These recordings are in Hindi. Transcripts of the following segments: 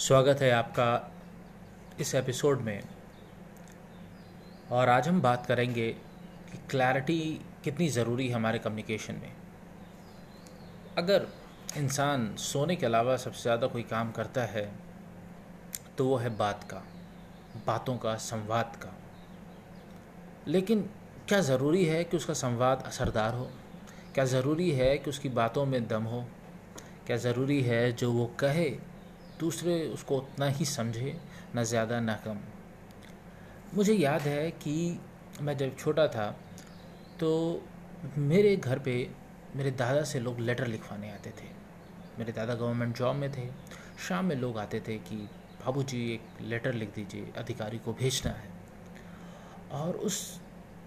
स्वागत है आपका इस एपिसोड में। और आज हम बात करेंगे कि क्लैरिटी कितनी ज़रूरी है हमारे कम्युनिकेशन में। अगर इंसान सोने के अलावा सबसे ज़्यादा कोई काम करता है तो वो है बात का, बातों का, संवाद का। लेकिन क्या ज़रूरी है कि उसका संवाद असरदार हो? क्या ज़रूरी है कि उसकी बातों में दम हो? क्या ज़रूरी है जो वो कहे दूसरे उसको उतना ही समझे, ना ज़्यादा, ना कम। मुझे याद है कि मैं जब छोटा था तो मेरे घर पे मेरे दादा से लोग लेटर लिखवाने आते थे। मेरे दादा गवर्नमेंट जॉब में थे। शाम में लोग आते थे कि बाबू जी एक लेटर लिख दीजिए, अधिकारी को भेजना है। और उस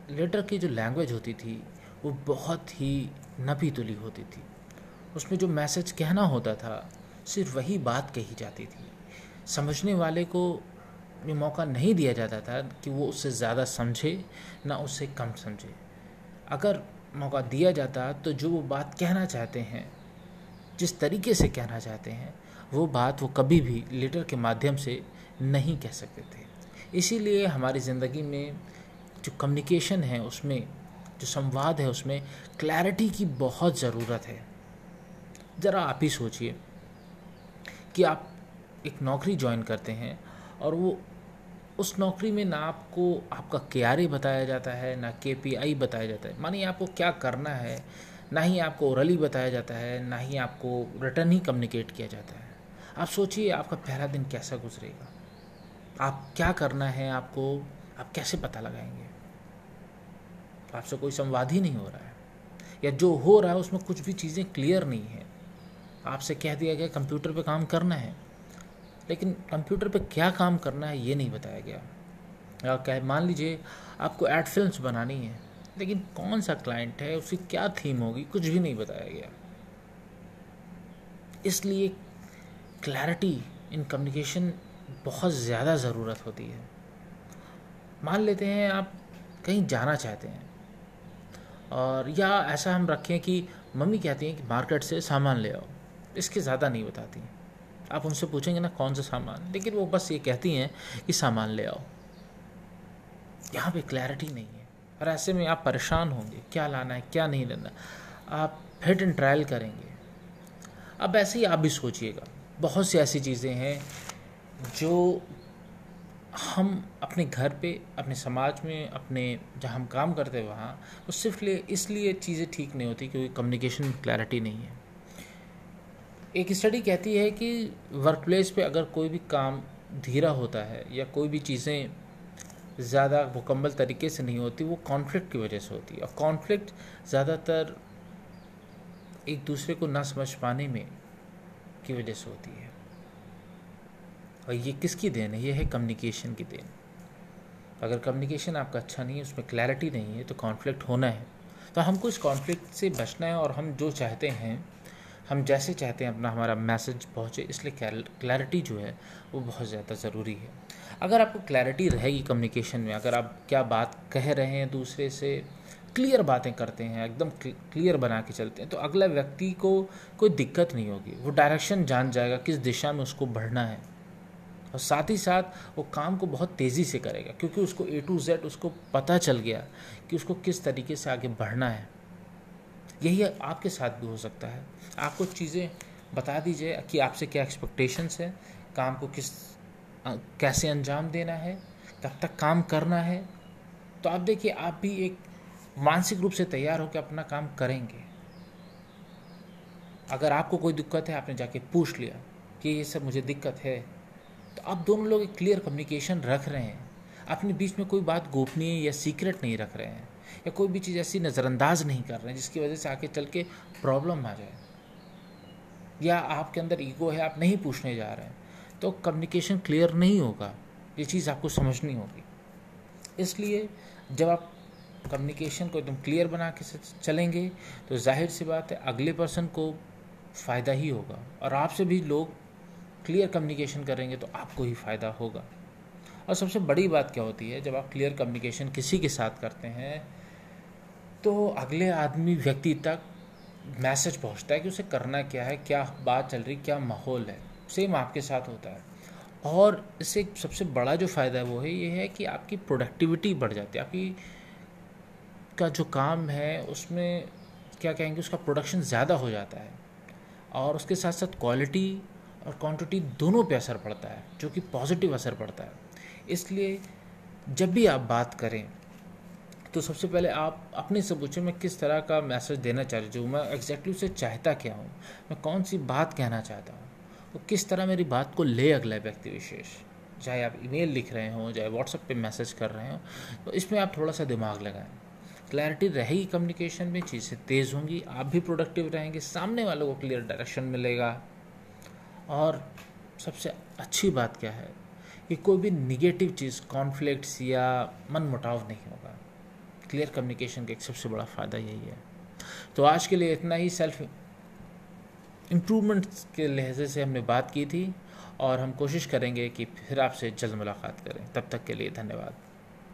लेटर की जो लैंग्वेज होती थी, वो बहुत ही नपी तुली होती थी। उसमें जो मैसेज कहना होता था सिर्फ़ वही बात कही जाती थी। समझने वाले को ये मौका नहीं दिया जाता था कि वो उससे ज़्यादा समझे, ना उससे कम समझे। अगर मौका दिया जाता तो जो वो बात कहना चाहते हैं, जिस तरीके से कहना चाहते हैं, वो बात वो कभी भी लेटर के माध्यम से नहीं कह सकते थे। इसीलिए हमारी ज़िंदगी में जो कम्युनिकेशन है उसमें, जो संवाद है उसमें क्लैरिटी की बहुत ज़रूरत है। ज़रा आप ही सोचिए। कि आप एक नौकरी ज्वाइन करते हैं और वो, उस नौकरी में ना आपको, आपका के बताया जाता है, ना के बताया जाता है। मानिए आपको क्या करना है, ना ही आपको ओरली बताया जाता है, ना ही आपको रिटर्न ही कम्युनिकेट किया जाता है। आप सोचिए आपका पहला दिन कैसा गुजरेगा। आप क्या करना है आपको, आप कैसे पता लगाएँगे? आपसे कोई संवाद ही नहीं हो रहा है। या जो हो रहा है उसमें कुछ भी चीज़ें क्लियर नहीं है। आपसे कह दिया गया कंप्यूटर पे काम करना है। लेकिन कंप्यूटर पे क्या काम करना है, ये नहीं बताया गया। कह, मान लीजिए आपको एड फिल्म्स बनानी है, लेकिन कौन सा क्लाइंट है, उसकी क्या थीम होगी, कुछ भी नहीं बताया गया। इसलिए क्लैरिटी इन कम्युनिकेशन बहुत ज़्यादा ज़रूरत होती है। मान लेते हैं आप कहीं जाना चाहते हैं, और या ऐसा हम रखें कि मम्मी कहती हैं कि मार्केट से सामान ले आओ। इसके ज़्यादा नहीं बताती आप उनसे पूछेंगे ना, कौन सा सामान? लेकिन वो बस ये कहती हैं कि सामान ले आओ। यहाँ पे क्लैरिटी नहीं है। और ऐसे में आप परेशान होंगे, क्या लाना है, क्या नहीं लेना आप हिट एंड ट्रायल करेंगे। अब ऐसे ही आप भी सोचिएगा, बहुत सी ऐसी चीज़ें हैं जो हम अपने घर पे, अपने समाज में, अपने जहाँ हम काम करते हैं वहाँ, वो सिर्फ़ लिए इसलिए चीज़ें ठीक नहीं होती क्योंकि कम्युनिकेशन में क्लैरिटी नहीं है। एक स्टडी कहती है कि वर्क प्लेस पर अगर कोई भी काम धीरा होता है या कोई भी चीज़ें ज़्यादा मुकम्मल तरीके से नहीं होती, वो कॉन्फ्लिक्ट की वजह से होती है। और कॉन्फ्लिक्ट ज़्यादातर एक दूसरे को ना समझ पाने में की वजह से होती है। और ये किसकी देन है? ये है कम्युनिकेशन की देन। अगर कम्युनिकेशन आपका अच्छा नहीं है, उसमें क्लैरिटी नहीं है तो कॉन्फ्लिक्ट होना है। तो हमको इस कॉन्फ्लिक्ट से बचना है और हम जो चाहते हैं हम जैसे चाहते हैं अपना हमारा मैसेज पहुँचे, इसलिए क्लैरिटी जो है, वो बहुत ज़्यादा ज़रूरी है। अगर आपको क्लैरिटी रहेगी कम्युनिकेशन में, अगर आप क्या बात कह रहे हैं दूसरे से क्लियर बातें करते हैं, एकदम क्लियर बना के चलते हैं तो अगला व्यक्ति को कोई दिक्कत नहीं होगी। वो डायरेक्शन जान जाएगा किस दिशा में उसको बढ़ना है। और साथ ही साथ वो काम को बहुत तेज़ी से करेगा, क्योंकि उसको ए टू जेड उसको पता चल गया कि उसको किस तरीके से आगे बढ़ना है। यही आपके साथ भी हो सकता है। आपको चीज़ें बता दीजिए कि आपसे क्या एक्सपेक्टेशंस है, काम को किस कैसे अंजाम देना है, कब तक काम करना है। तो आप देखिए, आप भी एक मानसिक रूप से तैयार होकर अपना काम करेंगे। अगर आपको कोई दिक्कत है, आपने जाके पूछ लिया कि ये सब मुझे दिक्कत है तो आप दोनों लोग एक क्लियर कम्युनिकेशन रख रहे हैं। अपने बीच में कोई बात गोपनीय या सीक्रेट नहीं रख रहे हैं। या कोई भी चीज़ ऐसी नज़रअंदाज नहीं कर रहे हैं, जिसकी वजह से आगे चल के प्रॉब्लम आ जाए। या आपके अंदर ईगो है, आप नहीं पूछने जा रहे हैं। तो कम्युनिकेशन क्लियर नहीं होगा। ये चीज़ आपको समझनी होगी। इसलिए जब आप कम्युनिकेशन को एकदम क्लियर बना के चलेंगे तो ज़ाहिर सी बात है, अगले पर्सन को फ़ायदा ही होगा। और आपसे भी लोग क्लियर कम्युनिकेशन करेंगे तो आपको ही फ़ायदा होगा। और सबसे बड़ी बात क्या होती है, जब आप क्लियर कम्युनिकेशन किसी के साथ करते हैं तो अगले आदमी व्यक्ति तक मैसेज पहुँचता है कि उसे करना क्या है, क्या बात चल रही, क्या माहौल है। सेम आपके साथ होता है। और इससे सबसे बड़ा जो फ़ायदा है वो है, ये है कि आपकी प्रोडक्टिविटी बढ़ जाती है। आपकी का जो काम है, उसमें क्या कहेंगे, उसका प्रोडक्शन ज़्यादा हो जाता है। और उसके साथ साथ क्वालिटी और क्वांटिटी दोनों पे असर पड़ता है, जो कि पॉजिटिव असर पड़ता है। इसलिए जब भी आप बात करें तो सबसे पहले आप अपने से पूछें, मैं किस तरह का मैसेज देना चाह रही हूँ, मैं एग्जैक्टली उसे चाहता क्या हूँ, मैं कौन सी बात कहना चाहता हूँ तो किस तरह मेरी बात को ले अगला व्यक्ति विशेष, चाहे आप ईमेल लिख रहे हों, चाहे व्हाट्सएप पे मैसेज कर रहे हो तो इसमें आप थोड़ा सा दिमाग लगाएँ। क्लैरिटी रहेगी कम्युनिकेशन में, चीज़ें तेज़ होंगी, आप भी प्रोडक्टिव रहेंगे, सामने वालों को क्लियर डायरेक्शन मिलेगा, और सबसे अच्छी बात क्या है कि कोई भी निगेटिव चीज़ कॉन्फ्लिक्ट्स या मन मुटाव नहीं होगा। क्लियर कम्युनिकेशन का एक सबसे बड़ा फ़ायदा यही है। तो आज के लिए इतना ही। सेल्फ इम्प्रूवमेंट्स के लहजे से हमने बात की थी और हम कोशिश करेंगे कि फिर आपसे जल्द मुलाकात करें। तब तक के लिए धन्यवाद।